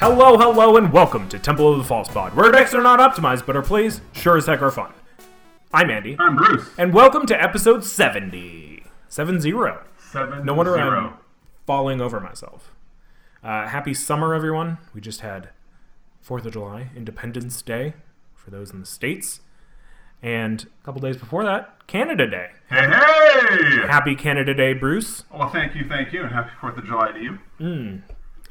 Hello, hello, and welcome to Temple of the False Pod, where decks are not optimized, but our plays sure as heck are fun. I'm Andy, I'm Bruce. and welcome to episode 70. 7 0. Seven. No wonder zero. I'm falling over myself. Uh, happy summer, everyone. We just had 4th of July, Independence Day for those in the States. And a couple days before that, Canada Day. Hey, hey! Happy Canada Day, Bruce. Well, thank you, thank you, and happy Fourth of July to you. Hmm.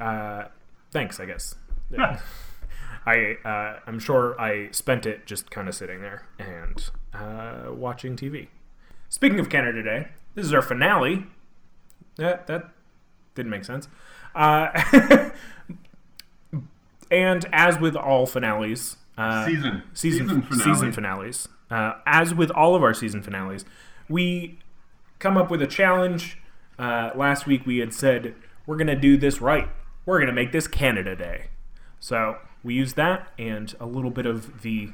Uh, thanks, I guess. Yeah. I uh, I'm sure I spent it just kind of sitting there and uh, watching TV. Speaking of Canada Day, this is our finale. That that didn't make sense. Uh, and as with all finales, uh, Season. season Season finale. season finales, uh, as with all of our season finales, we come up with a challenge. Uh, last week we had said we're gonna do this right. We're gonna make this Canada Day. So we used that and a little bit of the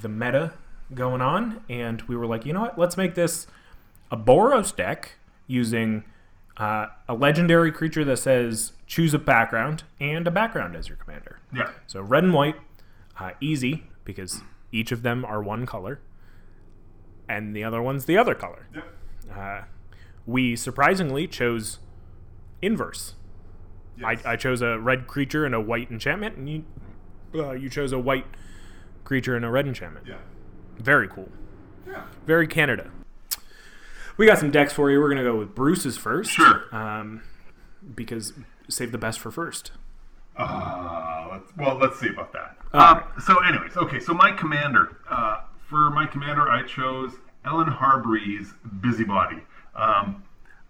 the meta going on, and we were like, you know what? Let's make this a Boros deck using uh, a legendary creature that says choose a background and a background as your commander. Yeah. So red and white, uh, easy because each of them are one color, and the other one's the other color. Yeah. Uh, we surprisingly chose inverse. Yes. I, I chose a red creature and a white enchantment, and you uh, you chose a white creature and a red enchantment. Yeah. Very cool. Yeah. Very Canada. We got some decks for you. We're gonna go with Bruce's first. Sure. Um, because save the best for first. Uh, let's, well, let's see about that. Um, right. So, anyways, okay. So my commander, uh, for my commander, I chose Ellyn Harbreeze Busybody. Um,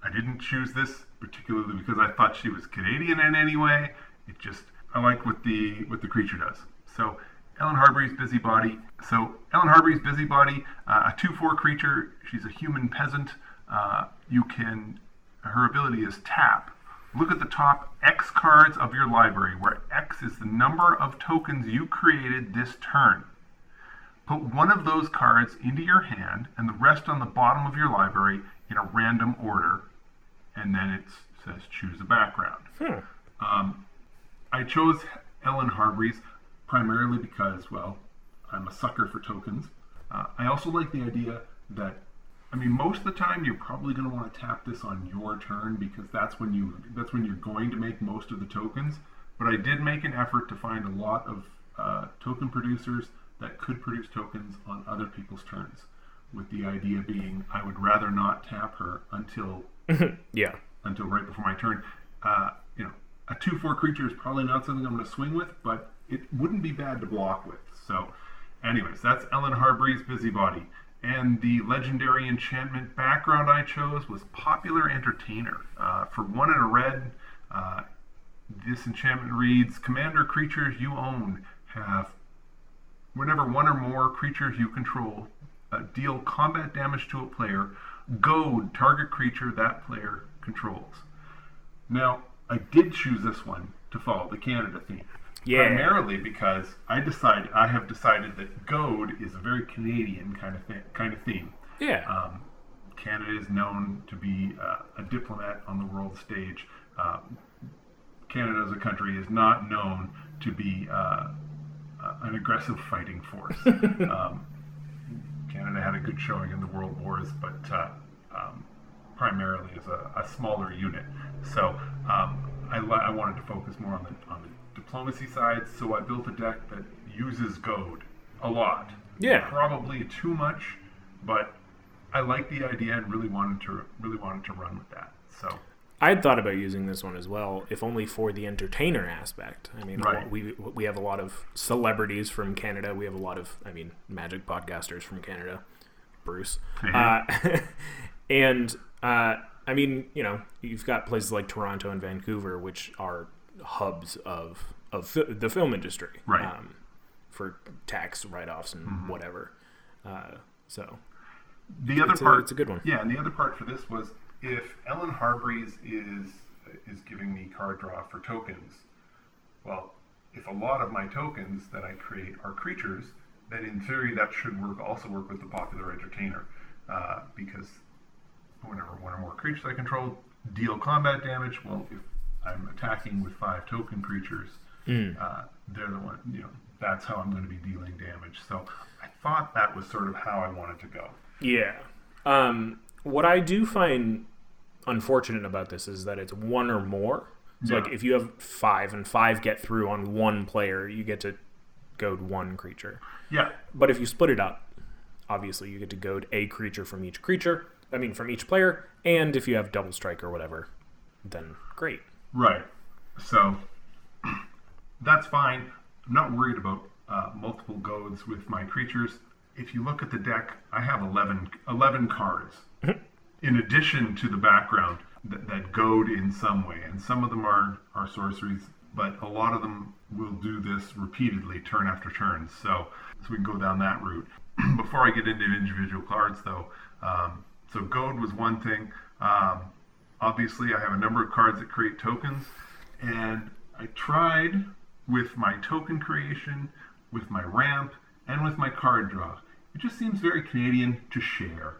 I didn't choose this particularly because I thought she was Canadian in any way. It just I like what the what the creature does. So Ellyn Harbreeze Busybody. So Ellyn Harbreeze Busybody, uh, a two-four creature. She's a human peasant. Uh, you can her ability is tap. Look at the top X cards of your library, where X is the number of tokens you created this turn. Put one of those cards into your hand and the rest on the bottom of your library in a random order, and then it says choose a background. Hmm. Um, I chose Ellen Hargreaves primarily because, well, I'm a sucker for tokens. Uh, I also like the idea that, I mean, most of the time you're probably going to want to tap this on your turn because that's when you that's when you're going to make most of the tokens. But I did make an effort to find a lot of uh, token producers that could produce tokens on other people's turns, with the idea being I would rather not tap her until Yeah. until right before my turn. Uh, you know, a two-four creature is probably not something I'm going to swing with, but it wouldn't be bad to block with. So, anyways, that's Ellyn Harbreeze Busybody. And the legendary enchantment background I chose was Popular Entertainer. Uh, for one and a red, uh, this enchantment reads: Commander creatures you own have Whenever one or more creatures you control uh, deal combat damage to a player, goad target creature that player controls. Now, I did choose this one to follow the Canada theme. Yeah. Primarily because I decided I have decided that goad is a very Canadian kind of thing, kind of theme. Yeah. Um, Canada is known to be uh, a diplomat on the world stage. Uh, Canada as a country is not known to be uh, an aggressive fighting force. um, Canada had a good showing in the world wars, but uh, um, primarily as a, a smaller unit. So um, I, I wanted to focus more on the, on the diplomacy side, so I built a deck that uses goad a lot. Yeah. Probably too much, but I like the idea and really wanted to really wanted to run with that. So I had thought about using this one as well, if only for the entertainer aspect. I mean, Right. we we have a lot of celebrities from Canada. We have a lot of, I mean, magic podcasters from Canada. Bruce, Mhm. uh, and uh, I mean, you know, you've got places like Toronto and Vancouver, which are hubs of of fi- the film industry, Right. Um, for tax write-offs and whatever. Uh, so the other it's a- part, it's a good one. Yeah, and the other part for this was if Ellen Hargreaves is is giving me card draw for tokens. Well, if a lot of my tokens that I create are creatures, then in theory that should work also work with the popular entertainer, uh, because whenever one or more creatures I control deal combat damage, well, if I'm attacking with five token creatures, uh, they're the one. You know, that's how I'm going to be dealing damage. So I thought that was sort of how I wanted to go. Yeah. Um, what I do find unfortunate about this is that it's one or more. So, Yeah. like, if you have five and five get through on one player, you get to goad one creature. Yeah, But if you split it up, obviously you get to goad a creature from each creature. I mean, from each player. And if you have double strike or whatever, then great. Right. So that's fine. I'm not worried about uh, multiple goads with my creatures. If you look at the deck, I have 11, 11 cards in addition to the background that, that goad in some way. And some of them are, are sorceries, but a lot of them will do this repeatedly, turn after turn. So, so we can go down that route. Before I get into individual cards, though, um, so goad was one thing. Um, obviously, I have a number of cards that create tokens, and I tried with my token creation, with my ramp, and with my card draw. It just seems very Canadian to share.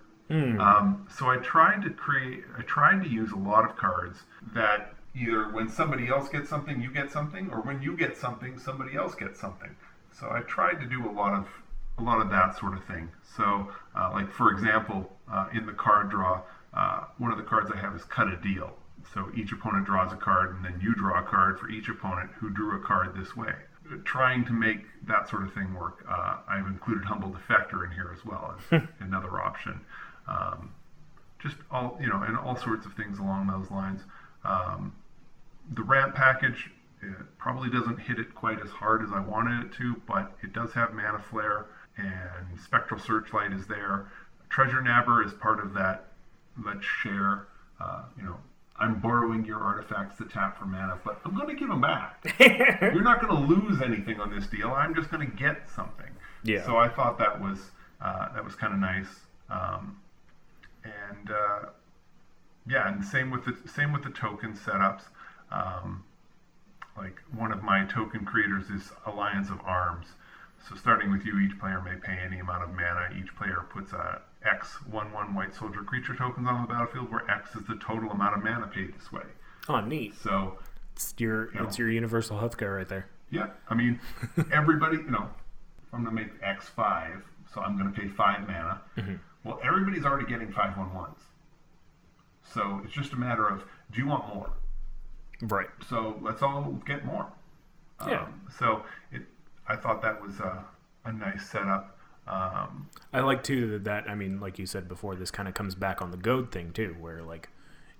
Um, so I tried to create, I tried to use a lot of cards that either when somebody else gets something, you get something, or when you get something, somebody else gets something. So I tried to do a lot of a lot of that sort of thing. So, uh, like for example, uh, in the card draw, uh, one of the cards I have is cut a deal. So each opponent draws a card, and then you draw a card for each opponent who drew a card this way. Trying to make that sort of thing work, uh, I've included Humble Defector in here as well as another option. Um, just all you know, and all sorts of things along those lines. Um, the ramp package it probably doesn't hit it quite as hard as I wanted it to, but it does have mana flare and spectral searchlight is there. Treasure nabber is part of that. Let's share. Uh, you know, I'm borrowing your artifacts to tap for mana, but I'm going to give them back. You're not going to lose anything on this deal. I'm just going to get something. Yeah. So I thought that was uh, that was kind of nice. Um, and uh, yeah, and same with the same with the token setups. Um, like one of my token creators is Alliance of Arms. So starting with you, each player may pay any amount of mana. Each player puts a X one one white soldier creature tokens on the battlefield, where X is the total amount of mana paid this way. Oh, neat. So It's your, Yeah. it's your universal healthcare right there. yeah, I mean, everybody, you know, I'm to make X five, so I'm going to pay five mana. Well, everybody's already getting five one ones. So it's just a matter of do you want more? Right. So let's all get more. Yeah. Um, so it, I thought that was a, a nice setup. Um, I like too that I mean, like you said before, this kind of comes back on the goad thing too, where like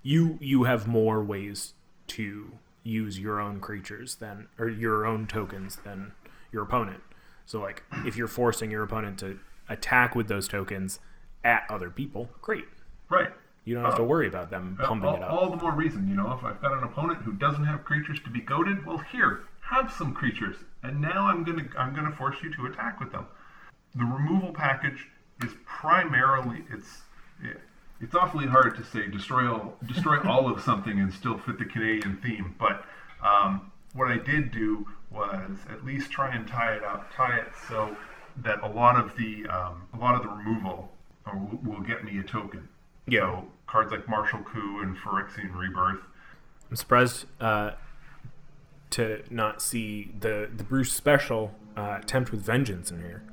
you you have more ways to use your own creatures than or your own tokens than your opponent. So like if you're forcing your opponent to attack with those tokens at other people, great. right. You don't have to worry about them pumping all, it up. all the more reason, you know, if I've got an opponent who doesn't have creatures to be goaded, well, here, have some creatures, and now I'm gonna I'm gonna force you to attack with them. The removal package is primarily it's it, it's awfully hard to say destroy all destroy all of something and still fit the Canadian theme, but um, what I did do was at least try and tie it up, tie it so that a lot of the um, a lot of the removal uh, will, will get me a token. Yeah. So cards like Martial Coup and Phyrexian Rebirth. I'm surprised uh, to not see the the Bruce special uh, Tempt with Vengeance in here.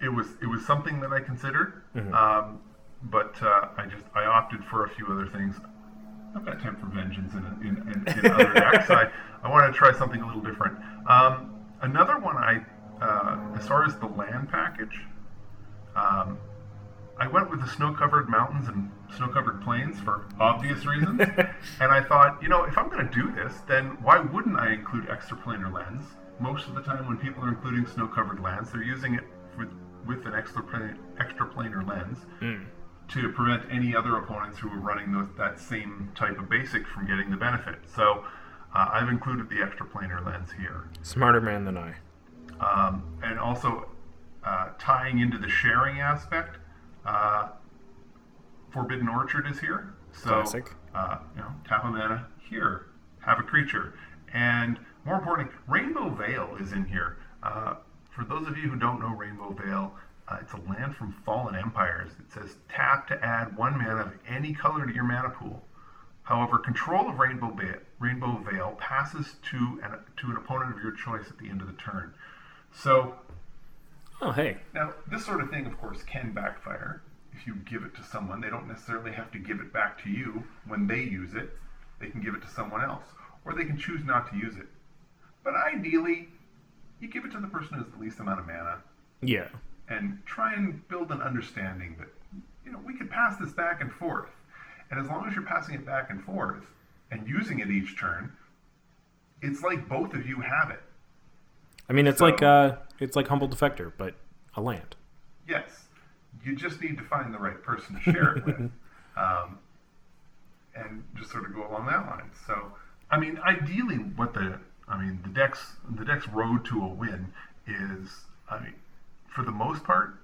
It was it was something that I considered, um, but uh, I just I opted for a few other things. I've got Tempt for Vengeance in, in, in, in other decks. I, I wanted to try something a little different. Um, another one I, uh, as far as the land package, um, I went with the snow-covered mountains and snow-covered plains for obvious reasons. and I thought, you know, if I'm going to do this, then why wouldn't I include extraplanar lens? Most of the time, when people are including snow-covered lands, they're using it with with an extraplanar, extraplanar lens to prevent any other opponents who are running those, that same type of basic from getting the benefit. So uh, I've included the extraplanar lens here Smarter man than I. um, and also uh, tying into the sharing aspect. Uh, Forbidden Orchard is here, so Classic. Uh, you know, tap a mana here, have a creature, and more importantly, Rainbow Vale is in here. Uh, for those of you who don't know Rainbow Vale, uh, it's a land from Fallen Empires. It says tap to add one mana of any color to your mana pool. However, control of Rainbow, ba- Rainbow Vale passes to an, to an opponent of your choice at the end of the turn. So Oh, hey. now this sort of thing, of course, can backfire if you give it to someone. They don't necessarily have to give it back to you when they use it. They can give it to someone else, or they can choose not to use it. But ideally, you give it to the person who has the least amount of mana, Yeah. And try and build an understanding that you know we could pass this back and forth. And as long as you're passing it back and forth and using it each turn it's like both of you have it. I mean, it's So- like uh, it's like humble defector, but a land. yes. You just need to find the right person to share it with. Um, and just sort of go along that line. So i mean ideally what the i mean the deck's the deck's road to a win is i mean for the most part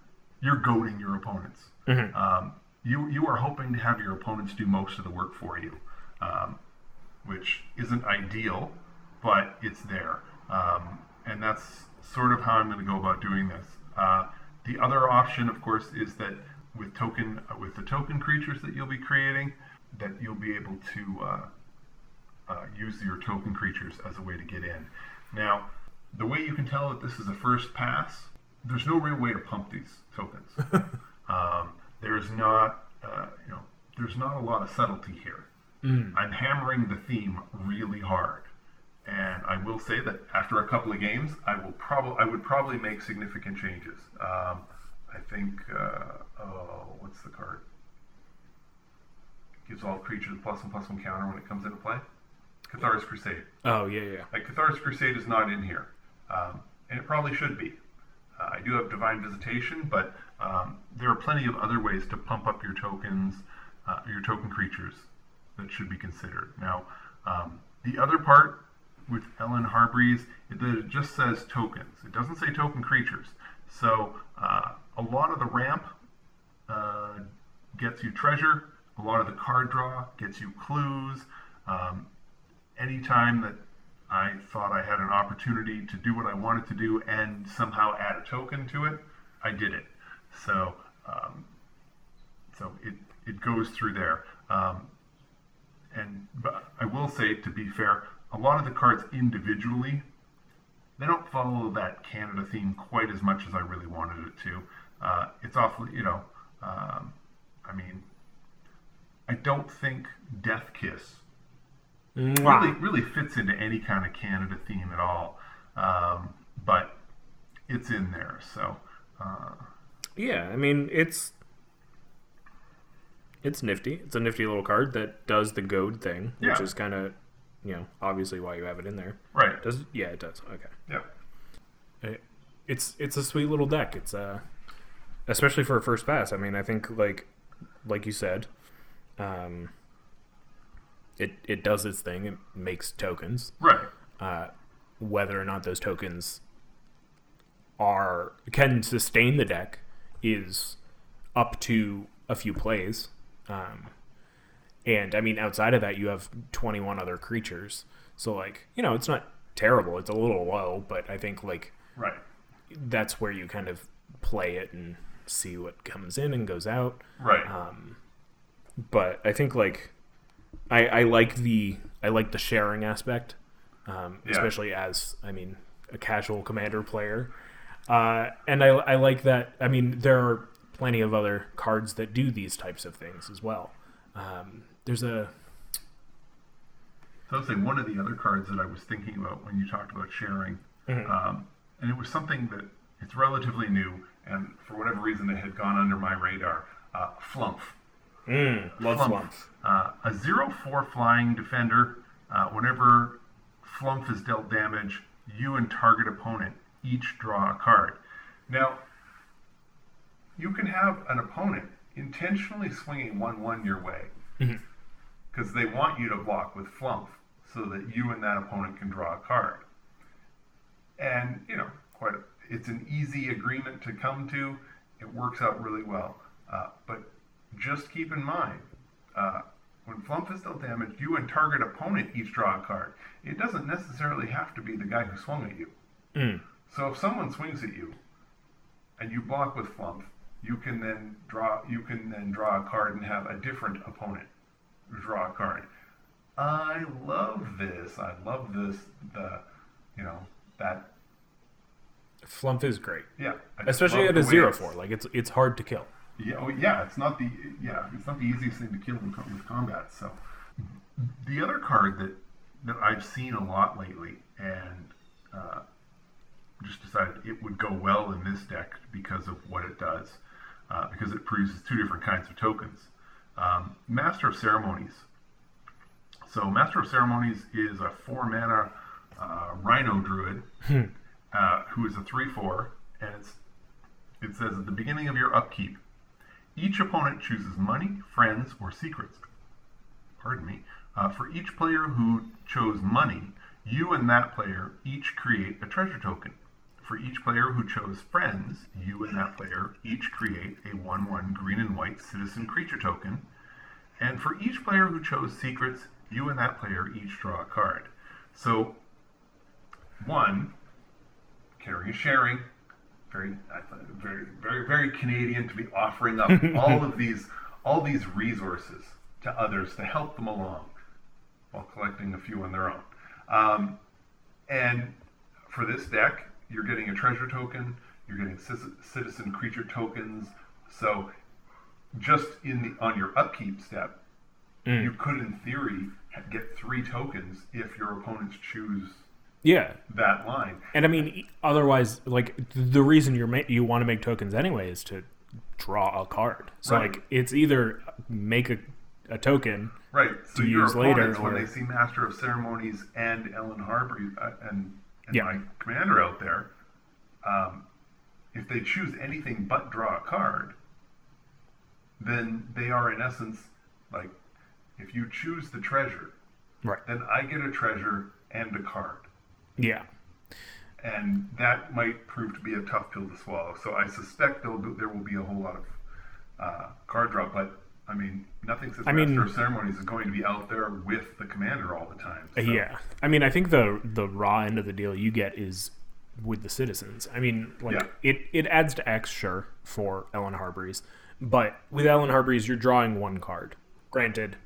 you're goading your opponents. Um, you you are hoping to have your opponents do most of the work for you um, which isn't ideal but it's there. Um, and that's sort of how i'm going to go about doing this. Uh, the other option of course is that with token uh, with the token creatures that you'll be creating that you'll be able to uh, uh, use your token creatures as a way to get in. Now, the way you can tell that this is a first pass, there's no real way to pump these tokens. um, there's not, uh, you know, there's not a lot of subtlety here. I'm hammering the theme really hard, and I will say that after a couple of games, I will probably, I would probably make significant changes. Um, I think, uh, oh, what's the card? Gives all creatures plus one plus one counter when it comes into play. Cathar's Crusade. Oh yeah, yeah. Like Cathar's Crusade is not in here, um, and it probably should be. Uh, I do have Divine Visitation, but um, there are plenty of other ways to pump up your tokens, uh, your token creatures that should be considered. Now, um, the other part with Ellyn Harbreeze, it, that it just says tokens. It doesn't say token creatures. So uh, a lot of the ramp uh, gets you treasure. A lot of the card draw gets you clues. Um, anytime that I thought I had an opportunity to do what I wanted to do and somehow add a token to it, I did it. So, um, so it, it goes through there. Um, and but I will say, to be fair, a lot of the cards individually, they don't follow that Canada theme quite as much as I really wanted it to. Uh, it's awfully, you know, um, I mean, I don't think Death Kiss really really fits into any kind of Canada theme at all. Um, but it's in there, so uh, Yeah, I mean it's it's nifty. It's a nifty little card that does the goad thing, which is kind of you know obviously why you have it in there. right. Does yeah, it does. Okay. Yeah, It- it's it's a sweet little deck. It's uh especially for a first pass. I mean, I think like like you said, um, it it does its thing. It makes tokens. right. Uh, whether or not those tokens are can sustain the deck is up to a few plays. Um, and I mean, outside of that, you have 21 other creatures. So like, you know, it's not terrible. It's a little low, but I think like Right. that's where you kind of play it and see what comes in and goes out. Right. Um, but I think like I, I like the I like the sharing aspect, um, Yeah. especially as I mean a casual commander player, uh, and I, I like that. I mean there are plenty of other cards that do these types of things as well. Um, there's a So I'll say one of the other cards that I was thinking about when you talked about sharing, um, and it was something that it's relatively new, and for whatever reason it had gone under my radar. Uh, Flumph. Love Flumph. slumps. Uh, a 0 4 flying defender, uh, whenever Flumph is dealt damage, you and target opponent each draw a card. Now, you can have an opponent intentionally swinging 1 1 your way because they want you to block with Flumph so that you and that opponent can draw a card. And, you know, quite a, it's an easy agreement to come to. It works out really well. Uh, but just keep in mind, uh, when Flumph is dealt damage, you and target opponent each draw a card. It doesn't necessarily have to be the guy who swung at you. So if someone swings at you and you block with Flumph, you can then draw you can then draw a card and have a different opponent draw a card. I love this. I love this. The, you know, that. Flumph is great, Yeah. Especially at a zero four. Like it's it's hard to kill. Yeah, oh, yeah, it's not the yeah, it's not the easiest thing to kill in, with combat. So, the other card that that I've seen a lot lately, and uh, just decided it would go well in this deck because of what it does, uh, because it produces two different kinds of tokens. Um, Master of Ceremonies. So, Master of Ceremonies is a four mana uh, Rhino Druid uh, who is a three four, and it's it says at the beginning of your upkeep, each opponent chooses money, friends, or secrets. Pardon me. Uh, for each player who chose money, you and that player each create a treasure token. For each player who chose friends, you and that player each create a 1 1 green and white citizen creature token. And for each player who chose secrets, you and that player each draw a card. So, one, is sharing. Very, I thought very, very, very Canadian to be offering up all of these, all these resources to others to help them along, while collecting a few on their own. Um, and for this deck, you're getting a treasure token. You're getting ci- citizen creature tokens. So, just in the on your upkeep step, you could, in theory, get three tokens if your opponents choose Yeah, that line. and I mean, otherwise, like the reason you're ma- you want to make tokens anyway is to draw a card. So Right. like it's either make a, a token. Right. So to your use later, opponents, when or- they see Master of Ceremonies and Ellyn Harbreeze uh, and, and Yeah. my commander out there, um, if they choose anything but draw a card, then they are in essence like, if you choose the treasure, Right. then I get a treasure and a card. Yeah. and that might prove to be a tough pill to swallow. So I suspect there'll be, there will be a whole lot of uh, card drop, but I mean, nothing says I mean- Master of Ceremonies is going to be out there with the commander all the time. So, Yeah. I mean, I think the the raw end of the deal you get is with the citizens. I mean, like Yeah. it it adds to X sure for Ellyn Harbreeze, but with Ellyn Harbreeze you're drawing one card. Granted,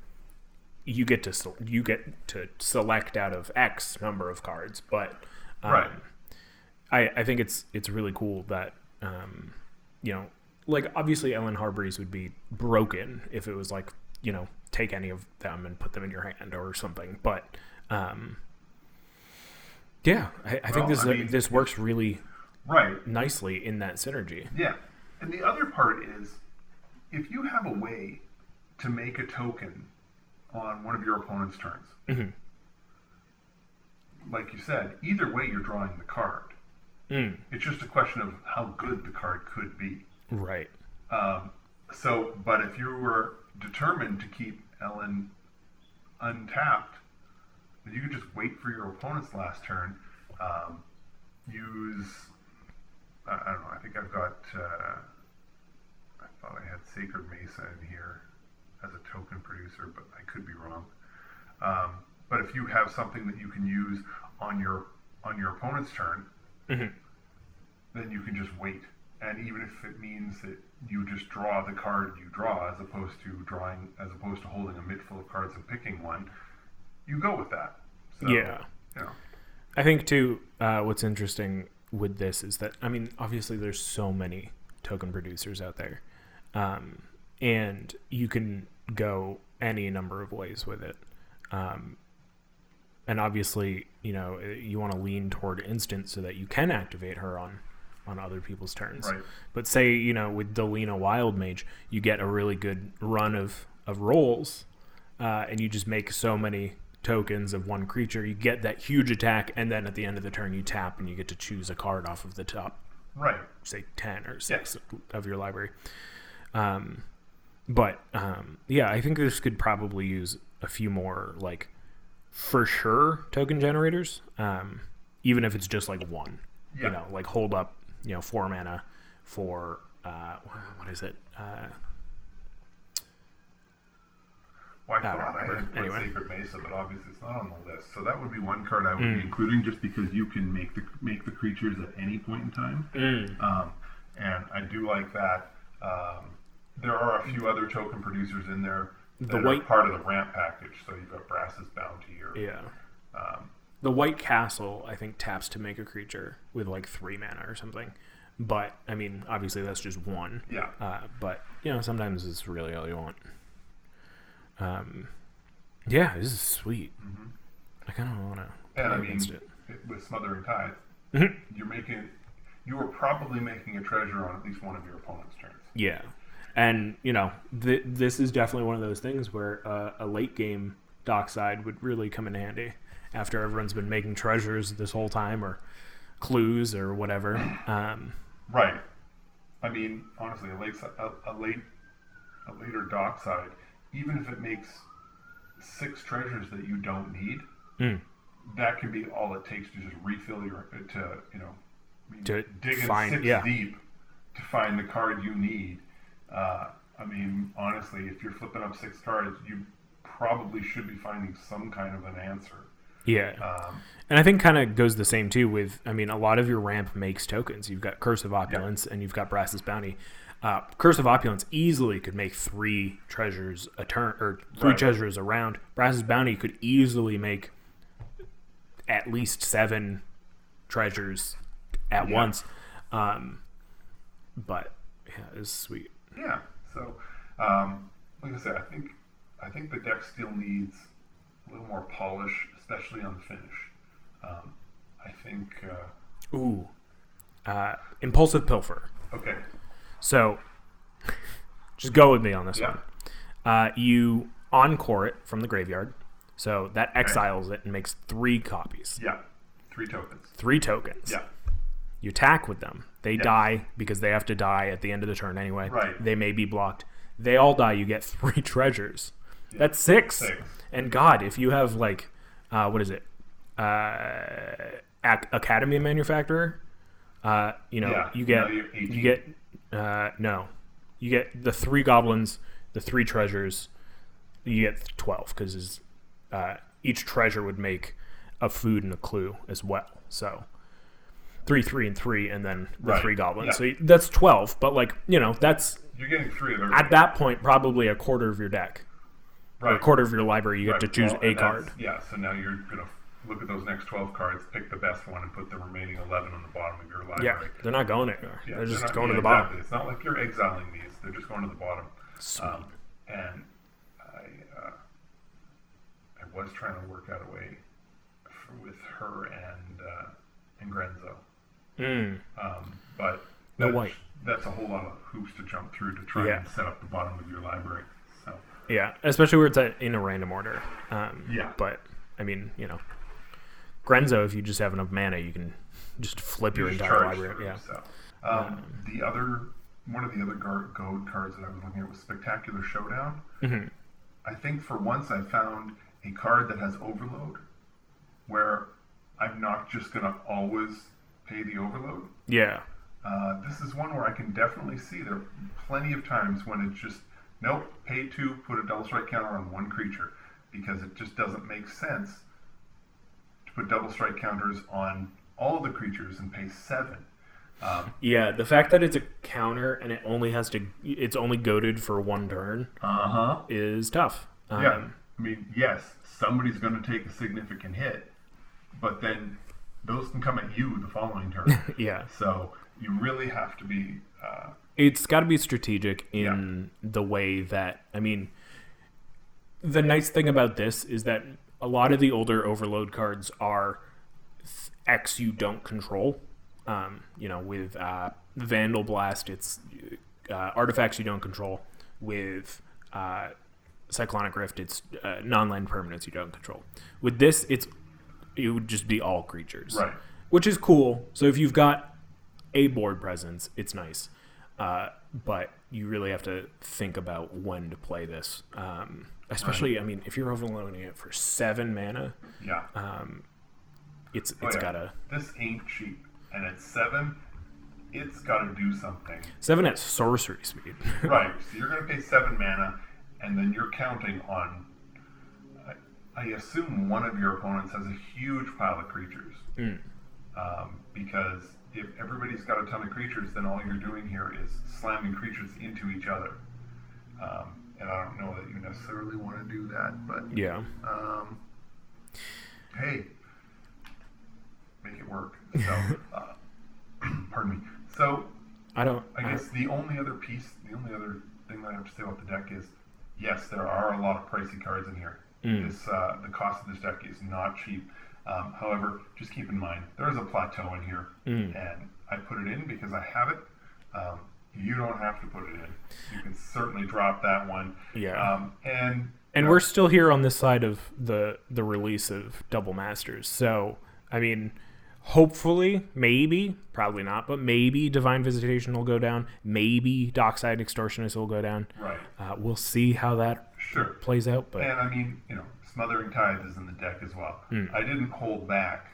you get to you get to select out of X number of cards, but um, Right. I, I think it's it's really cool that um, you know like obviously Ellyn Harbreeze would be broken if it was like you know take any of them and put them in your hand or something but um, yeah I, I think Well, this I mean- this works really Right. nicely in that synergy Yeah. And the other part is if you have a way to make a token on one of your opponent's turns, Mm-hmm. like you said, either way you're drawing the card. Mm. It's just a question of how good the card could be. right Um, so, but if you were determined to keep Ellen untapped, then you could just wait for your opponent's last turn. Um, use, I, I don't know, I think I've got, uh, I thought I had Sacred Mesa in here as a token producer, but I could be wrong. Um, but if you have something that you can use on your on your opponent's turn, Mhm. then you can just wait. And even if it means that you just draw the card you draw, as opposed to drawing, as opposed to holding a mitt full of cards and picking one, you go with that. So, Yeah. You know, I think too. Uh, what's interesting with this is that I mean, obviously, there's so many token producers out there, um, and you can go any number of ways with it. Um, and obviously, you know, you want to lean toward instant so that you can activate her on on other people's turns. Right. But say, you know, with Delina Wild Mage, you get a really good run of of rolls, uh, and you just make so many tokens of one creature. You get that huge attack, and then at the end of the turn, you tap and you get to choose a card off of the top, right. say ten or six of your library. Um, but um, yeah, I think this could probably use a few more like for sure token generators, um, even if it's just like one. Yeah. You know, like hold up, you know, four mana for uh, what is it? Uh, Well, I I don't thought I had put Anyway. Sacred Mesa, but obviously it's not on the list. So that would be one card I would Mm. be including, just because you can make the make the creatures at any point in time. Mm. Um, and I do like that. Um, there are a few other token producers in there the that are part of the ramp package. So you've got Brass's Bounty or yeah. um, The white castle, I think, taps to make a creature with like three mana or something. But I mean, obviously that's just one. yeah. Uh, but you know, sometimes it's really all you want. Um, yeah, this is sweet. I kind of want to And I mean, it. it- with Smothering Tithe, Mhm. you're making, you are probably making a treasure on at least one of your opponent's turns. Yeah, and you know, th- this is definitely one of those things where uh, a late game dockside would really come in handy after everyone's been making treasures this whole time or clues or whatever. Um, Right. I mean, honestly, a late, a, a late, a later dockside, even if it makes six treasures that you don't need, Mm. that can be all it takes to just refill your to you know I mean, To dig in find- six yeah. deep to find the card you need. Uh, I mean, honestly, if you're flipping up six cards, you probably should be finding some kind of an answer. yeah, Um, and I think kind of goes the same too with. I mean, a lot of your ramp makes tokens. You've got Curse of Opulence and you've got Brass's Bounty. Uh, Curse of Opulence easily could make three treasures a turn or three Right. treasures a round. Brass's Bounty could easily make at least seven treasures at Yeah. once. Um, but yeah, it's sweet. Yeah. So, um, like I said, I think I think the deck still needs a little more polish, especially on the finish. Um, I think. Uh, Ooh, uh, impulsive pilfer. okay. So, just go with me on this Yeah. one. Uh, you encore it from the graveyard, so that exiles it and makes three copies, Yeah. Three tokens. three tokens. Yeah. You attack with them. They Yes. die because they have to die at the end of the turn anyway. Right. They may be blocked. They all die. You get three treasures. That's six. Six. And God, if you have like, uh, what is it? Uh, Ac- Academy Manufacturer. Uh, you know, Yeah, you get 18. you get uh, no, you get the three goblins, the three treasures. You get twelve because uh, each treasure would make a food and a clue as well. So three, three, and three, and then the Right. three goblins. Yeah. So that's twelve. But like you know, that's You're getting three of every. at that point probably a quarter of your deck, or a quarter of your library. You get to choose Well, a card. Yeah. So now you're gonna look at those next twelve cards, pick the best one, and put the remaining eleven on the bottom of your library. Yeah, they're not going anywhere. Yeah, they're just not- going yeah, to the bottom. exactly. It's not like you're exiling these; they're just going to the bottom. Um, and I, uh, I was trying to work out a way for, with her and uh, and Grenzo, Mm. um, but No that's, white. That's a whole lot of hoops to jump through to try Yeah. and set up the bottom of your library. So Yeah, especially where it's in a random order. Um, Yeah. But I mean, you know, Grenzo, if you just have enough mana, you can just flip your you just entire library. through, Yeah. So um, the other one of the other goad cards that I was looking at was Spectacular Showdown. Mhm. I think for once I found a card that has overload, where I'm not just gonna always pay the overload. Yeah. Uh, this is one where I can definitely see there are plenty of times when it's just nope, pay two, put a double strike counter on one creature, because it just doesn't make sense to put double strike counters on all the creatures and pay seven. Um, Yeah, the fact that it's a counter and it only has to, it's only goaded for one turn uh huh. is tough. Um, Yeah, I mean, yes, somebody's going to take a significant hit, but then those can come at you the following turn. Yeah. so you really have to be. Uh, It's got to be strategic in the way that, I mean, the nice thing about this is that a lot of the older overload cards are X you don't control. Um, you know, with uh, Vandal Blast, it's uh, artifacts you don't control. With uh, Cyclonic Rift, it's uh, non-land permanents you don't control. With this, it's it would just be all creatures, Right. Which is cool. So if you've got a board presence, it's nice. Uh, but you really have to think about when to play this. Um, especially, I mean, if you're overloading it for seven mana, yeah. it's Oh, it's yeah. gotta This ain't cheap, and at seven, it's got to do something. seven at sorcery speed. right. So you're going to pay seven mana, and then you're counting on. I, I assume one of your opponents has a huge pile of creatures. Um, because if everybody's got a ton of creatures, then all you're doing here is slamming creatures into each other. Um, and I don't know that you necessarily want to do that, but Yeah. um, hey, make it work. So, uh, pardon me. So, I don't. I guess the only other piece, the only other thing that I have to say about the deck is, yes, there are a lot of pricey cards in here. This uh, the cost of this deck is not cheap. Um, however, just keep in mind there is a plateau in here, and I put it in because I have it. Um, you don't have to put it in. You can certainly drop that one. Yeah. Um, and and know, we're still here on this side of the the release of Double Masters. So I mean, hopefully, maybe, probably not, but maybe Divine Visitation will go down. Maybe Dockside Extortionist will go down. right. Uh, we'll see how that Sure. plays out. But And I mean, Smothering Tithe is in the deck as well. Hmm. I didn't hold back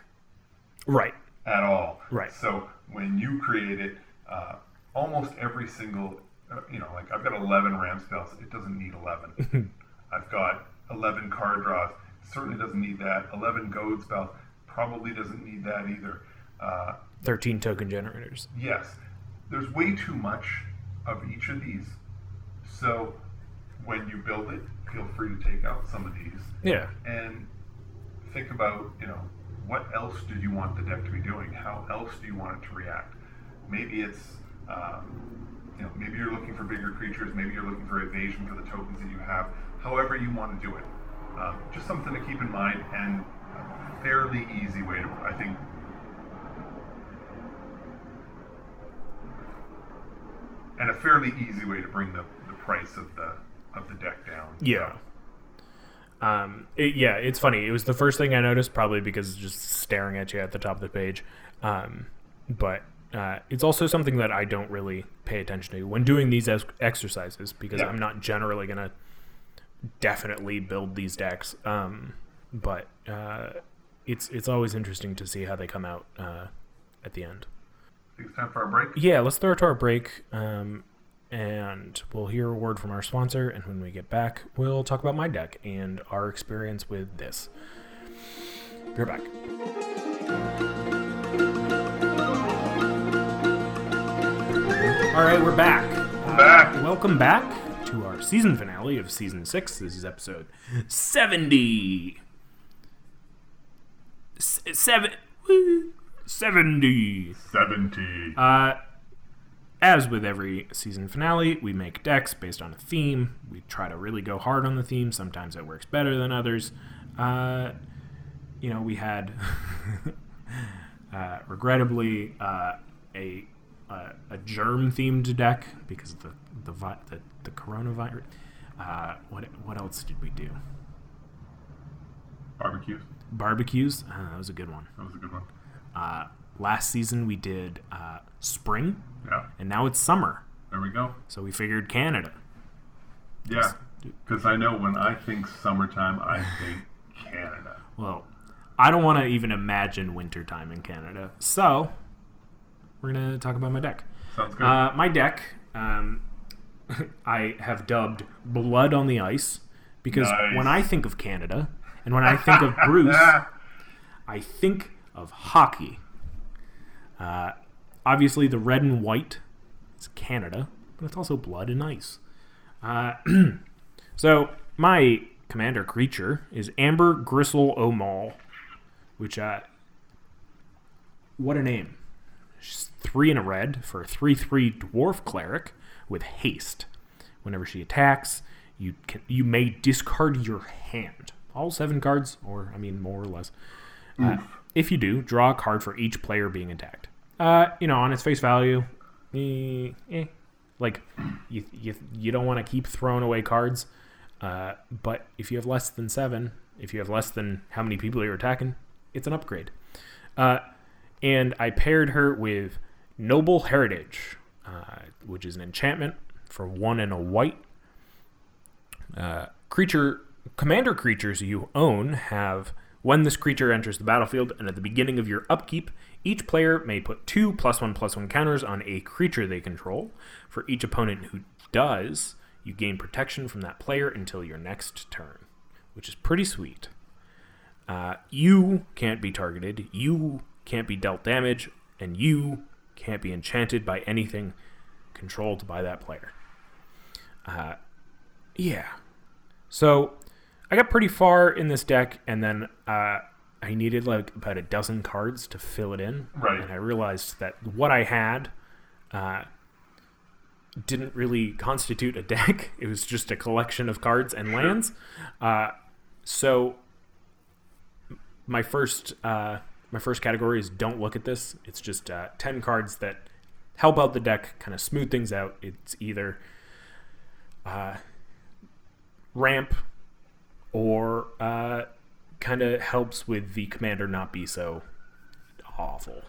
right, at all. Right. So when you create it, uh, almost every single, uh, you know, like I've got 11 ram spells. It doesn't need 11. I've got 11 card draws. It certainly doesn't need that. 11 goad spells. Probably doesn't need that either. Uh, thirteen token generators. yes, there's way too much of each of these. So when you build it, feel free to take out some of these. Yeah, and think about you know what else do you want the deck to be doing? How else do you want it to react? Maybe it's um, you know maybe you're looking for bigger creatures maybe you're looking for evasion for the tokens that you have however you want to do it. Um, just something to keep in mind and a fairly easy way to i think and a fairly easy way to bring the, the price of the of the deck down yeah. Um, it, yeah, it's funny. It was the first thing I noticed, probably because it's just staring at you at the top of the page. Um, but uh, it's also something that I don't really pay attention to when doing these ex- exercises because Yeah. I'm not generally gonna definitely build these decks. Um, but uh, it's it's always interesting to see how they come out uh, at the end. I think it's time for our break Yeah, let's throw it to our break. Um, and we'll hear a word from our sponsor. And when we get back, we'll talk about my deck and our experience with this. Be right back. All right, we're back. Uh, back. Welcome back to our season finale of season six. This is episode 70. S- seven. woo, 70. 70 Uh, as with every season finale, we make decks based on a theme. We try to really go hard on the theme. Sometimes it works better than others. Uh, you know, we had, uh, regrettably, uh, a, a a germ themed deck because of the the vi- the, the coronavirus. Uh, what what else did we do? barbecues Barbecues. Uh, that was a good one. that was a good one Uh, last season we did uh, spring, yeah and now it's summer. there we go So we figured Canada. Yeah, because I know when I think summertime, I think Canada. Well, I don't want to even imagine wintertime in Canada. So we're going to talk about my deck. Sounds good. Uh, my deck, um, I have dubbed Blood on the Ice because Nice. when I think of Canada and when I think of Bruce, I think of hockey. Uh, obviously, the red and white is Canada, but it's also blood and ice. Uh, so, my commander creature is Amber Gristle O'Maul, which, uh, what a name. She's three in a red for a 3 3 dwarf cleric with haste. Whenever she attacks, you can you may discard your hand. All seven cards, or I mean more or less. Uh, if you do, draw a card for each player being attacked. Uh, you know, on its face value, eh, eh. like you you, you don't want to keep throwing away cards. Uh, but if you have less than seven, if you have less than how many people you're attacking, it's an upgrade. Uh, and I paired her with Noble Heritage, uh, which is an enchantment for one and a white. Uh, creature commander creatures you own have when this creature enters the battlefield and at the beginning of your upkeep, each player may put two plus one plus one counters on a creature they control. For each opponent who does, you gain protection from that player until your next turn, which is pretty sweet. Uh, you can't be targeted, you can't be dealt damage, and you can't be enchanted by anything controlled by that player. Uh, Yeah. So I got pretty far in this deck, and then uh, I needed like about a dozen cards to fill it in. Right. And I realized that what I had uh, didn't really constitute a deck. It was just a collection of cards and lands. Uh, so my first uh, my first category is don't look at this. It's just uh, ten cards that help out the deck, kind of smooth things out. It's either uh, ramp or uh, kind of helps with the commander not be so awful.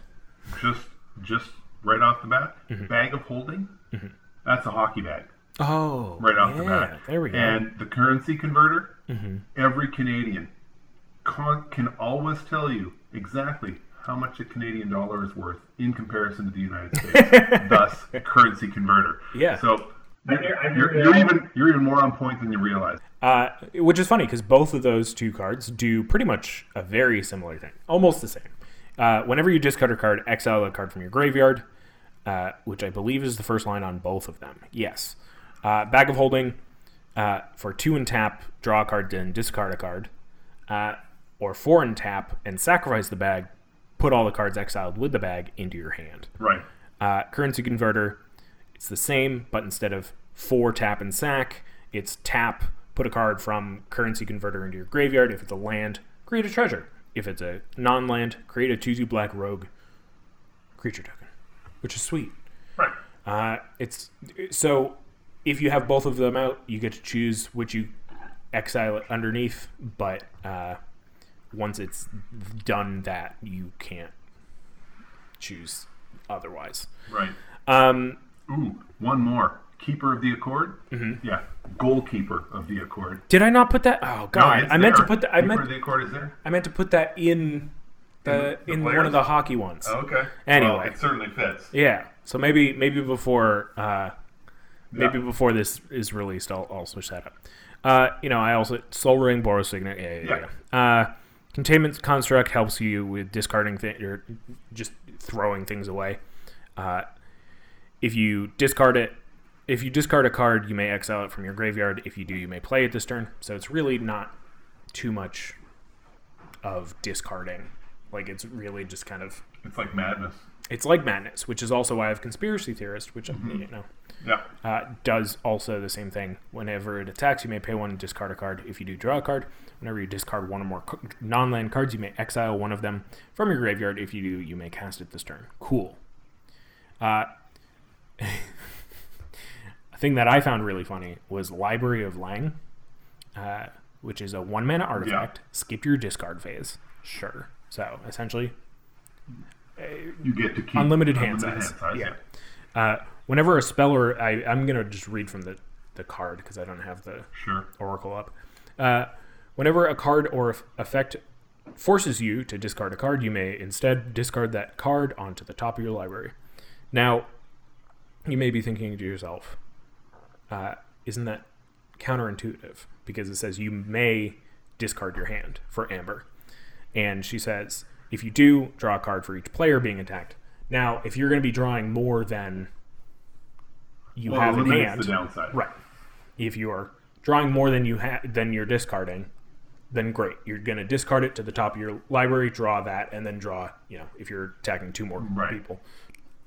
Just just right off the bat, Mm-hmm. bag of holding. That's a hockey bag. Oh, right off yeah, the bat. There we go. Mm-hmm. And the currency converter, every Canadian con- can always tell you exactly how much a Canadian dollar is worth in comparison to the United States. Thus, currency converter. Yeah. So you're, hear- I you're, you're even you're even more on point than you realize. Uh, which is funny because both of those two cards do pretty much a very similar thing, almost the same. Uh, whenever you discard a card, exile a card from your graveyard, uh, which I believe is the first line on both of them. Yes. Uh, bag of holding uh, for two and tap, draw a card, then discard a card. Uh, or four and tap and sacrifice the bag, put all the cards exiled with the bag into your hand. Right. Uh, currency converter, it's the same, but instead of four tap and sack, it's tap, put a card from currency converter into your graveyard. If it's a land, create a treasure. If it's a non land, create a 2 2 black rogue creature token, which is sweet. Right. Uh, it's so if you have both of them out, you get to choose which you exile it underneath, but uh, once it's done that, you can't choose otherwise. Right. Um, Ooh, one more. Keeper of the Accord. Mm-hmm. Yeah. Goalkeeper of the Accord. did I not put that? Oh God, it's I meant there. to put that. I Keeper meant of the Accord is there. I meant to put that in the the in players? one of the hockey ones. Okay. Anyway. Well, it certainly fits. Yeah. So maybe maybe before uh, maybe Yeah. before this is released, I'll, I'll switch that up. Uh, you know, I also Sol Ring, Boros Signet. Yeah, yeah, yeah. Uh, containment construct helps you with discarding things or just throwing things away. Uh, if you discard it, if you discard a card, you may exile it from your graveyard. If you do, you may play it this turn. So it's really not too much of discarding. Like it's really just kind of It's like madness. it's like madness, which is also why I have conspiracy theorist, which you know Yeah. uh, does also the same thing. Whenever it attacks, you may pay one and discard a card. If you do draw a card, whenever you discard one or more non-land cards, you may exile one of them from your graveyard. If you do, you may cast it this turn. Cool. Uh, a thing that I found really funny was Library of Leng, uh, which is a one mana artifact. Skip your discard phase. Sure. So essentially, You get to keep Unlimited hand size. hand size. Yeah. Uh, whenever a speller, I, I'm gonna just read from the, the card because I don't have the Sure. oracle up. Uh, whenever a card or effect forces you to discard a card, you may instead discard that card onto the top of your library. Now, you may be thinking to yourself, uh, isn't that counterintuitive? Because it says you may discard your hand for Amber. And she says, if you do, draw a card for each player being attacked. Now, if you're going to be drawing more than you Well, have in hand, the downside. Right. If you are drawing more than you have than you're discarding, then great. You're going to discard it to the top of your library, draw that, and then draw. You know, if you're attacking two more Right. people,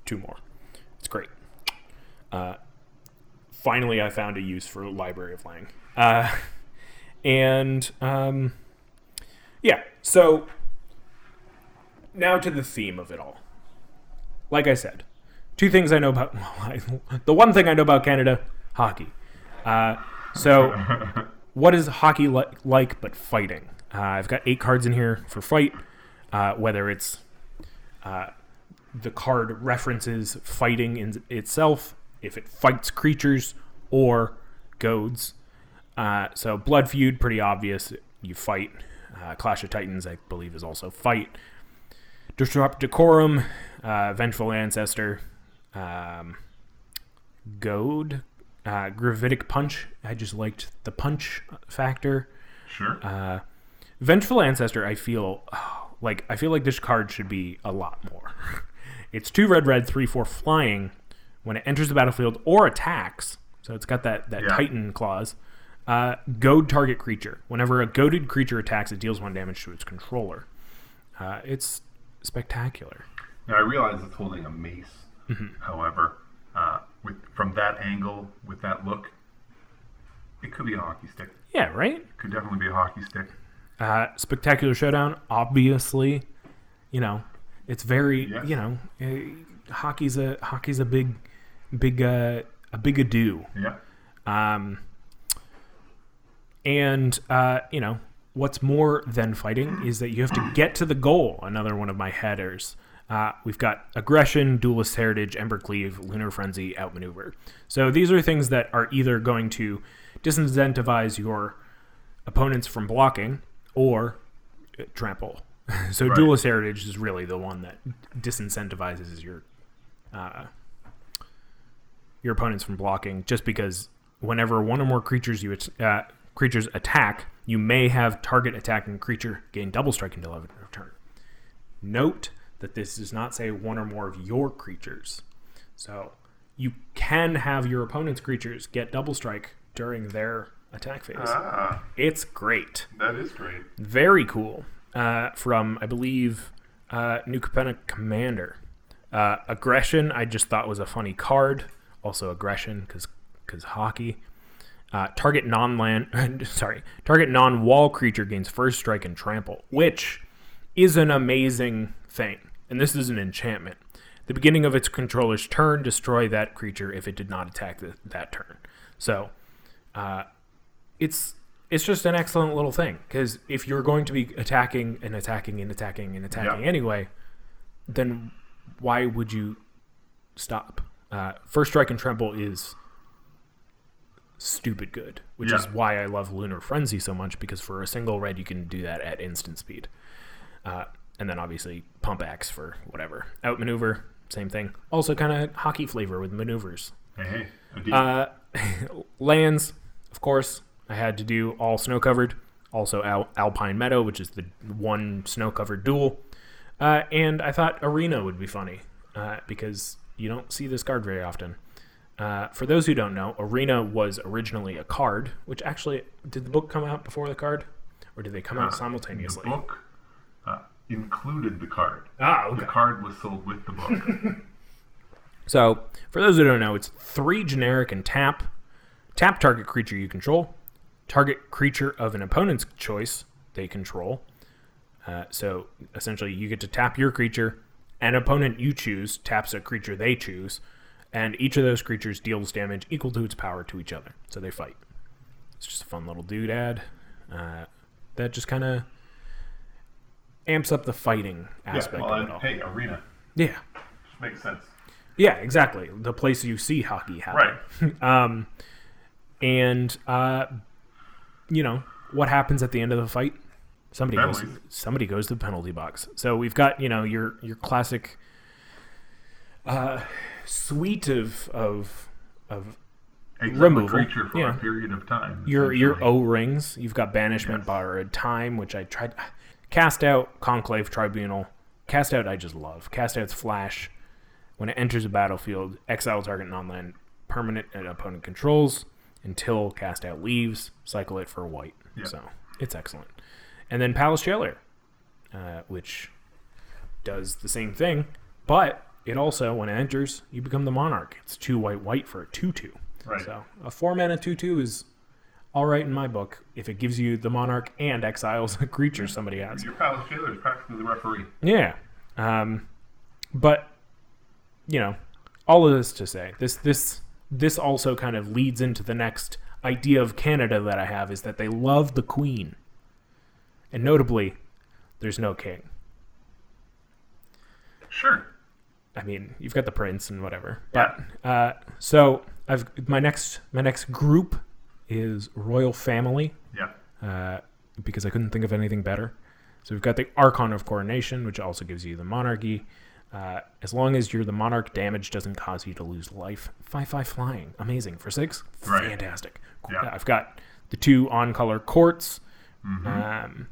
two more. It's great. Uh, finally, I found a use for Library of Leng. Uh, and um, yeah, so now to the theme of it all. Like I said, two things I know about. Well, I, the one thing I know about Canada, hockey. Uh, so, what is hockey li- like but fighting? Uh, I've got eight cards in here for fight. Uh, whether it's uh, the card references fighting in itself, if it fights creatures or goads. Uh, so Blood Feud, pretty obvious. You fight. Uh, Clash of Titans, I believe, is also fight. Disrupt Decorum, uh, Vengeful Ancestor, um, Goad, uh, Gravitic Punch. I just liked the punch factor. Sure. Uh, Vengeful Ancestor, I feel like I feel like this card should be a lot more. it's two red, red, three, four flying when it enters the battlefield or attacks. So it's got that that Yeah. Titan clause. Uh, goad target creature. Whenever a goaded creature attacks, it deals one damage to its controller. Uh, it's spectacular. Now I realize it's holding a mace. Mm-hmm. However, uh, with from that angle, with that look, it could be a hockey stick. Yeah, right? Could definitely be a hockey stick. Uh, spectacular showdown. Obviously, you know, it's very you know, uh, hockey's a hockey's a big, big uh, a big ado. Yeah. Um, and uh, you know what's more than fighting is that you have to get to the goal. Another one of my headers. Uh, we've got aggression, duelist heritage, Embercleave, lunar frenzy, outmaneuver. So these are things that are either going to disincentivize your opponents from blocking or uh, trample. so Right. duelist heritage is really the one that disincentivizes your uh, your opponents from blocking, just because whenever one or more creatures you uh, creatures attack, you may have target attacking creature gain double strike until end of turn. Note that this does not say one or more of your creatures, so you can have your opponent's creatures get double strike during their attack phase. Ah, It's great that is great. very cool uh, from I believe uh, New Capenna Commander. Uh, aggression I just thought was a funny card. Also aggression because because hockey. Uh, target non-land sorry target non-wall creature gains first strike and trample, which is an amazing thing. And this is an enchantment. The beginning of its controller's turn, destroy that creature if it did not attack the, that turn. So, uh, it's it's just an excellent little thing because if you're going to be attacking and attacking and attacking and attacking Yeah. anyway, then why would you stop? Uh, First strike and trample is stupid good, which is why I love Lunar Frenzy so much because for a single red you can do that at instant speed. Uh, and then obviously pump X for whatever outmaneuver, same thing. Also kind of hockey flavor with maneuvers. Hey, hey. Uh, lands, of course, I had to do all snow covered. Also Al- Alpine Meadow, which is the one snow covered duel. Uh, and I thought Arena would be funny uh, because you don't see this card very often. Uh, for those who don't know, Arena was originally a card, which actually did the book come out before the card, or did they come out simultaneously? the book uh, included the card. Ah, okay. The card was sold with the book. So, for those who don't know, it's three generic and tap. Tap target creature you control. Target creature of an opponent's choice they control. Uh, so, essentially, you get to tap your creature. An opponent you choose taps a creature they choose. And each of those creatures deals damage equal to its power to each other. So they fight. It's just a fun little doodad. Uh, that just kind of amps up the fighting yeah, aspect well, of it all. hey, arena. Yeah. Just makes sense. Yeah, exactly. The place you see hockey happen. Right. Um, and uh, you know what happens at the end of the fight? Somebody goes. Somebody goes to the penalty box. So we've got you know your your classic uh, suite of of of Removal, creature for yeah. a period of time. your your. O rings. You've got banishment, Yes. borrowed time, which I tried. Cast out, conclave, tribunal. Cast out, I just love. Cast out's flash. When it enters a battlefield, exile target non-land permanent and opponent controls until cast out leaves. Cycle it for white. Yeah. So it's excellent. And then Palace Jailer, uh, which does the same thing, but it also, when it enters, you become the monarch. It's two white white for a two-two. Right. So a four mana two two is all right in my book if it gives you the monarch and exiles a creature somebody has. Your palace jailer is practically the referee. Yeah. Um, but you know, all of this to say, this this this also kind of leads into the next idea of Canada that I have is that they love the queen. And notably, there's no king. Sure. I mean, you've got the prince and whatever. But uh, so I've my next my next group is royal family Yeah. uh, because I couldn't think of anything better. So we've got the Archon of Coronation, which also gives you the monarchy. Uh, as long as you're the monarch, damage doesn't cause you to lose life. Five five flying, amazing for six, Right. fantastic. Yeah. I've got the two on color courts, um,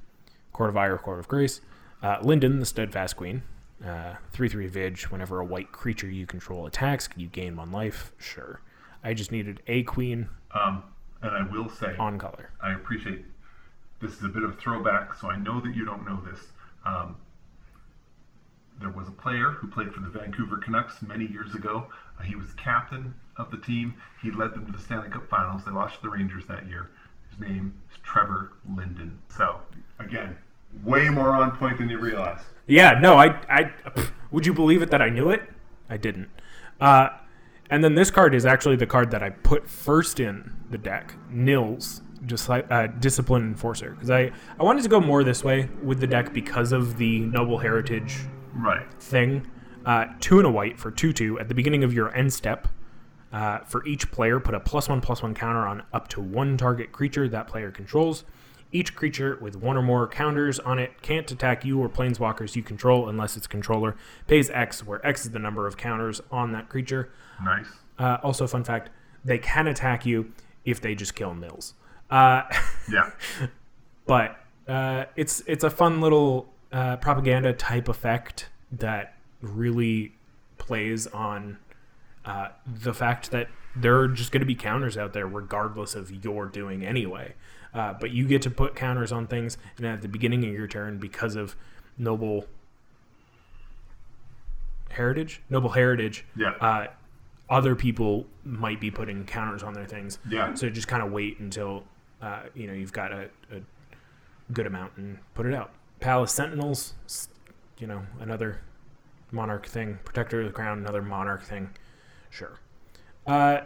Court of Ire, Court of Grace. Uh, Linden, the Steadfast Queen, uh, three three Vig. Whenever a white creature you control attacks, you gain one life. Sure. I just needed a queen. Um, and I will say, on color. I appreciate this is a bit of a throwback, so I know that you don't know this. Um, there was a player who played for the Vancouver Canucks many years ago. Uh, he was captain of the team. He led them to the Stanley Cup Finals. They lost to the Rangers that year. His name is Trevor Linden. So, again, way more on point than you realize. Yeah, no, I, I, would you believe it that I knew it? I didn't. Uh, and then this card is actually the card that I put first in the deck, Nils, just like uh, Discipline Enforcer, because I, I wanted to go more this way with the deck because of the Noble Heritage Right. thing. Uh, two and a white for two two at the beginning of your end step. Uh, for each player, put a plus one plus one counter on up to one target creature that player controls. Each creature with one or more counters on it can't attack you or planeswalkers you control unless its controller pays X, where X is the number of counters on that creature. Nice. Uh, also, fun fact: they can attack you if they just kill Nils. Uh, Yeah. but uh, it's it's a fun little uh, propaganda type effect that really plays on uh, the fact that there are just going to be counters out there regardless of your doing anyway. Uh, but you get to put counters on things, and at the beginning of your turn, because of noble heritage, noble heritage, Yeah. uh, other people might be putting counters on their things. Yeah. So just kind of wait until uh, you know you've got a, a good amount and put it out. Palace Sentinels, you know, another monarch thing. Protector of the Crown, another monarch thing. Sure. Uh,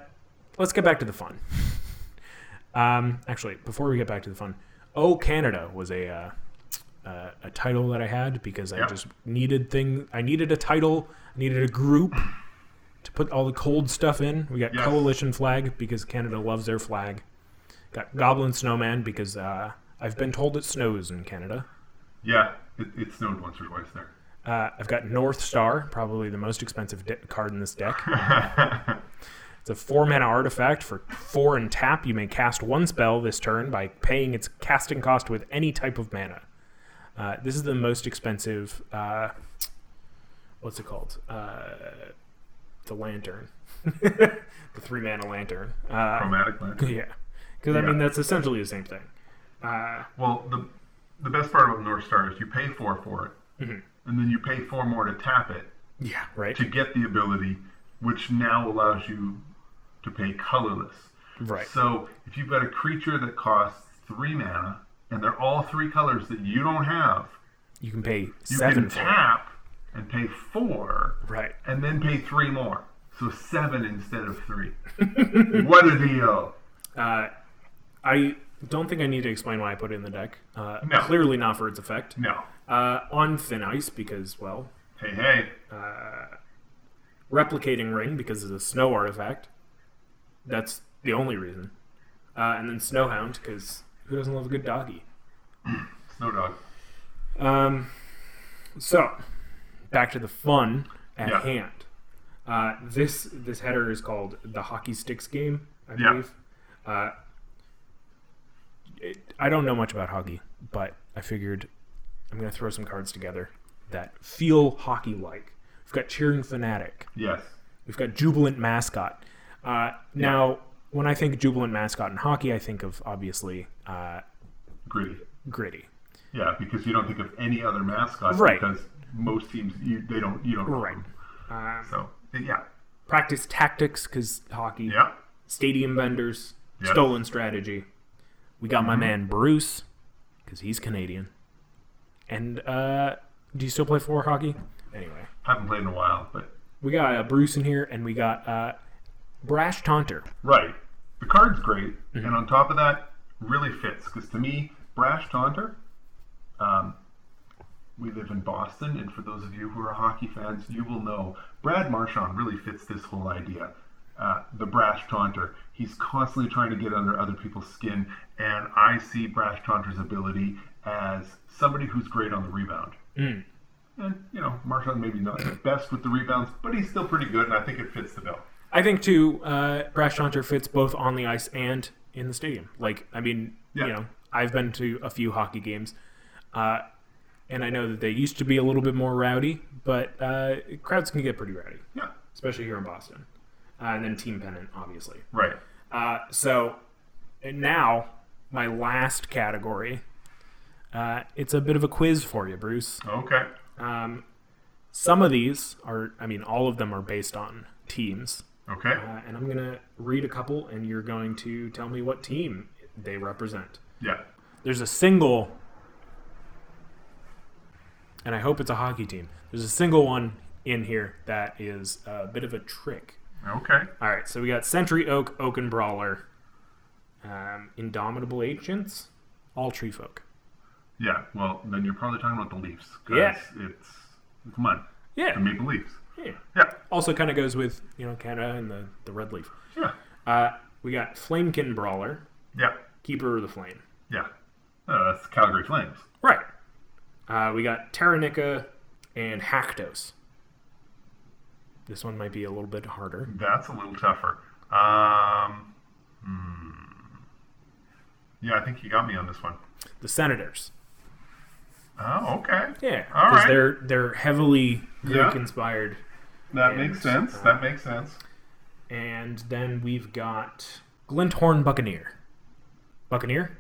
let's get back to the fun. Um, actually, before we get back to the fun, Oh Canada was a uh, uh, a title that I had because I Yeah. just needed thing. I needed a title. I needed a group to put all the cold stuff in. We got Yes. coalition flag because Canada loves their flag. Got goblin snowman because uh, I've been told it snows in Canada. Yeah. It, it snowed once or twice there. Uh, I've got North Star, probably the most expensive de- card in this deck. it's a four mana artifact for four and tap. You may cast one spell this turn by paying its casting cost with any type of mana. Uh, this is the most expensive. Uh, what's it called? Uh, the lantern, the three mana lantern. Uh, Chromatic land. yeah, because I mean that's essentially the same thing. Uh, Well, the the best part about North Star is you pay four for it, Mm-hmm. and then you pay four more to tap it yeah, right, to get the ability, which now allows you to pay colorless. right. So if you've got a creature that costs three mana, and they're all three colors that you don't have, You can pay you seven can tap and pay four, Right. and then pay three more. So seven instead of three. what a deal! Uh, I don't think I need to explain why I put it in the deck. Uh, No. Clearly not for its effect. No. Uh, on thin ice because, well, Hey, hey. Uh, replicating ring because it's a snow artifact. That's the only reason. Uh, and then snowhound because who doesn't love a good doggy? Snow dog. Um, so back to the fun at Yeah. hand. Uh, this this header is called the hockey sticks game, I Yeah. believe. Uh, it, I don't know much about hockey, but I figured I'm going to throw some cards together that feel hockey like. We've got cheering fanatic. Yes. We've got jubilant mascot. Uh, now, when I think jubilant mascot in hockey, I think of obviously uh, Gritty. gritty. Yeah, because you don't think of any other mascot Right. because most teams you they don't you don't know Right. Uh, So yeah, practice tactics because hockey. yeah, stadium vendors, Yes. Mm-hmm. stolen strategy. We got my man Bruce because he's Canadian. And uh, do you still play floor hockey? Anyway, haven't played in a while, but we got uh, Bruce in here, and we got uh, Brash Taunter. right. The card's great, Mm-hmm. and on top of that, really fits because to me, Brash Taunter. Um, we live in Boston, and for those of you who are hockey fans, you will know Brad Marchand really fits this whole idea. Uh, the brash taunter. He's constantly trying to get under other people's skin, and I see Brash Taunter's ability as somebody who's great on the rebound. Mm. And you know, Marchand maybe not the best with the rebounds, but he's still pretty good, and I think it fits the bill. I think too, uh, Brash Taunter fits both on the ice and in the stadium. Like, I mean, Yeah. you know, I've been to a few hockey games, uh, and I know that they used to be a little bit more rowdy, but uh, crowds can get pretty rowdy, Yeah, especially here in Boston, uh, and then Team Pennant, obviously. Right. Uh, so now my last category. Uh, it's a bit of a quiz for you, Bruce. Okay. Um, some of these are, I mean, all of them are based on teams. Okay. Uh, and I'm going to read a couple, and you're going to tell me what team they represent. Yeah. There's a single, and I hope it's a hockey team. There's a single one in here that is a bit of a trick. Okay. All right, so we got Sentry Oak, Oaken Brawler, um, Indomitable Ancients, all tree folk. Yeah. Well, then you're probably talking about the Leafs. Yeah. It's come on. Yeah. The Maple Leafs. yeah. Yeah. Also, kind of goes with you know Canada and the the red leaf. Yeah. Uh, we got Flamekin Brawler, Yeah. Keeper of the Flame. Yeah. Uh, that's Calgary Flames. Right. Uh, we got Taranika and Haktos. This one might be a little bit harder. That's a little tougher. Um. hmm. Yeah, I think you got me on this one. The Senators. Oh, okay. Yeah, All because right. they're they're heavily Greek Yeah. inspired. That And, makes sense. That makes sense. And then we've got Glint-Horn Buccaneer. Buccaneer?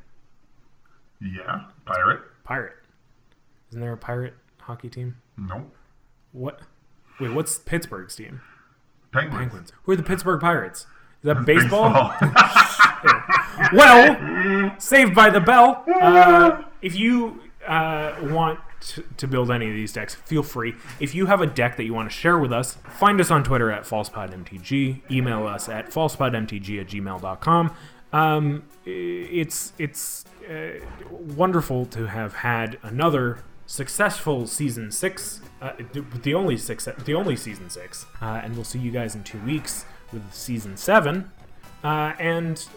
Yeah. Pirate. Pirate. Isn't there a pirate hockey team? Nope. What? Wait, what's Pittsburgh's team? Penguins. Penguins. Who are the Pittsburgh Pirates? Is that baseball? Baseball. well, saved by the bell. Uh, if you uh, want to, to build any of these decks, feel free. If you have a deck that you want to share with us, find us on Twitter at falsepodmtg. Email us at falsepodmtg at gmail.com. Um, it's it's uh, wonderful to have had another successful season six, uh, the only six, the only season six, uh, and we'll see you guys in two weeks with season seven. Uh, and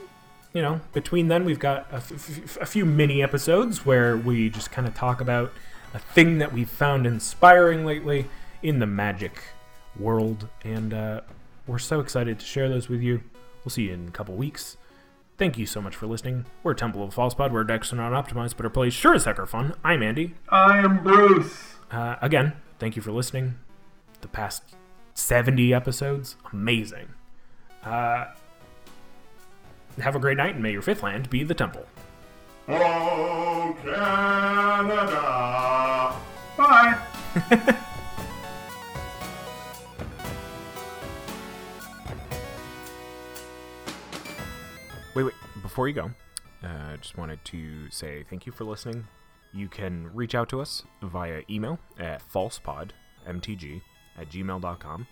you know, between then we've got a, f- f- a few mini episodes where we just kind of talk about a thing that we've found inspiring lately in the magic world, and uh, we're so excited to share those with you. We'll see you in a couple weeks. Thank you so much for listening. We're Temple of False Pod, where decks are not optimized, but our plays sure as heck are fun. I'm Andy. I am Bruce. Uh, again, thank you for listening. The past 70 episodes, amazing. Uh, have a great night, and may your fifth land be the temple. Oh, Canada. Wait, wait. Before you go, uh, just wanted to say thank you for listening. You can reach out to us via email at falsepodmtg at gmail.com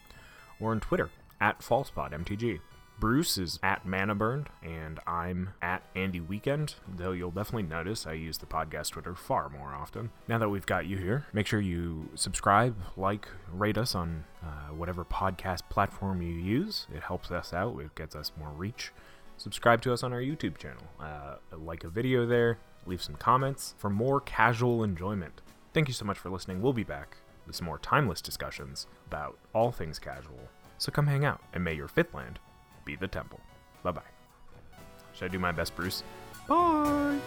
or on Twitter at falsepodmtg. Bruce is at Manaburned, and I'm at Andy Weekend, though you'll definitely notice I use the podcast Twitter far more often. Now that we've got you here, make sure you subscribe, like, rate us on uh, whatever podcast platform you use. It helps us out, it gets us more reach subscribe to us on our YouTube channel, uh, like a video there, leave some comments for more casual enjoyment. Thank you so much for listening. We'll be back with some more timeless discussions about all things casual. So come hang out, and may your fifth land be the temple. Bye bye. Should I do my best, Bruce? Bye!